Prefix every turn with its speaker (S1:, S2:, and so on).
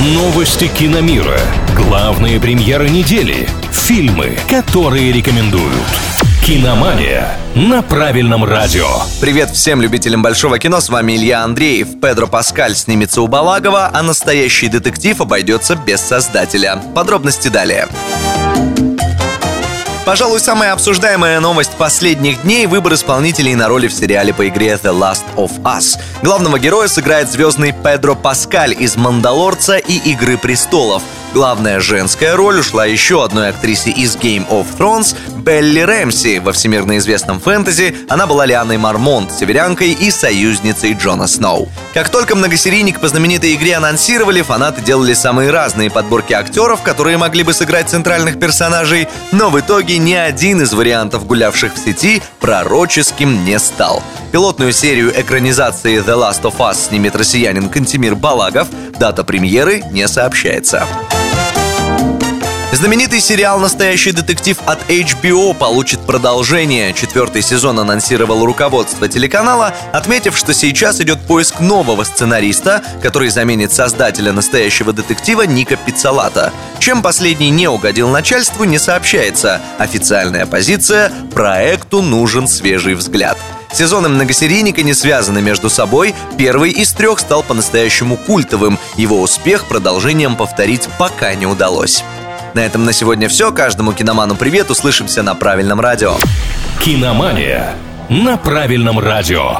S1: Новости киномира. Главные премьеры недели. Фильмы, которые рекомендуют. Киномания на правильном радио.
S2: Привет всем любителям большого кино, с вами Илья Андреев. Педро Паскаль снимется у Балагова, а настоящий детектив обойдется без создателя. Подробности далее. Пожалуй, самая обсуждаемая новость последних дней – выбор исполнителей на роли в сериале по игре The Last of Us. Главного героя сыграет звездный Педро Паскаль из «Мандалорца» и «Игры престолов». Главная женская роль ушла еще одной актрисе из Game of Thrones – Белли Рэмси. Во всемирно известном фэнтези она была Лианой Мармонт, северянкой и союзницей Джона Сноу. Как только многосерийник по знаменитой игре анонсировали, фанаты делали самые разные подборки актеров, которые могли бы сыграть центральных персонажей, но в итоге ни один из вариантов, гулявших в сети, пророческим не стал. Пилотную серию экранизации The Last of Us снимет россиянин Кантимир Балагов. Дата премьеры не сообщается. Знаменитый сериал «Настоящий детектив» от HBO получит продолжение. Четвертый сезон анонсировал руководство телеканала, отметив, что сейчас идет поиск нового сценариста, который заменит создателя «Настоящего детектива» Ника Пиццалата. Чем последний не угодил начальству, не сообщается. Официальная позиция – проекту нужен свежий взгляд. Сезоны многосерийника не связаны между собой. Первый из трех стал по-настоящему культовым. Его успех продолжением повторить пока не удалось. На этом на сегодня все. Каждому киноману привет. Услышимся на правильном радио.
S1: Киномания на правильном радио.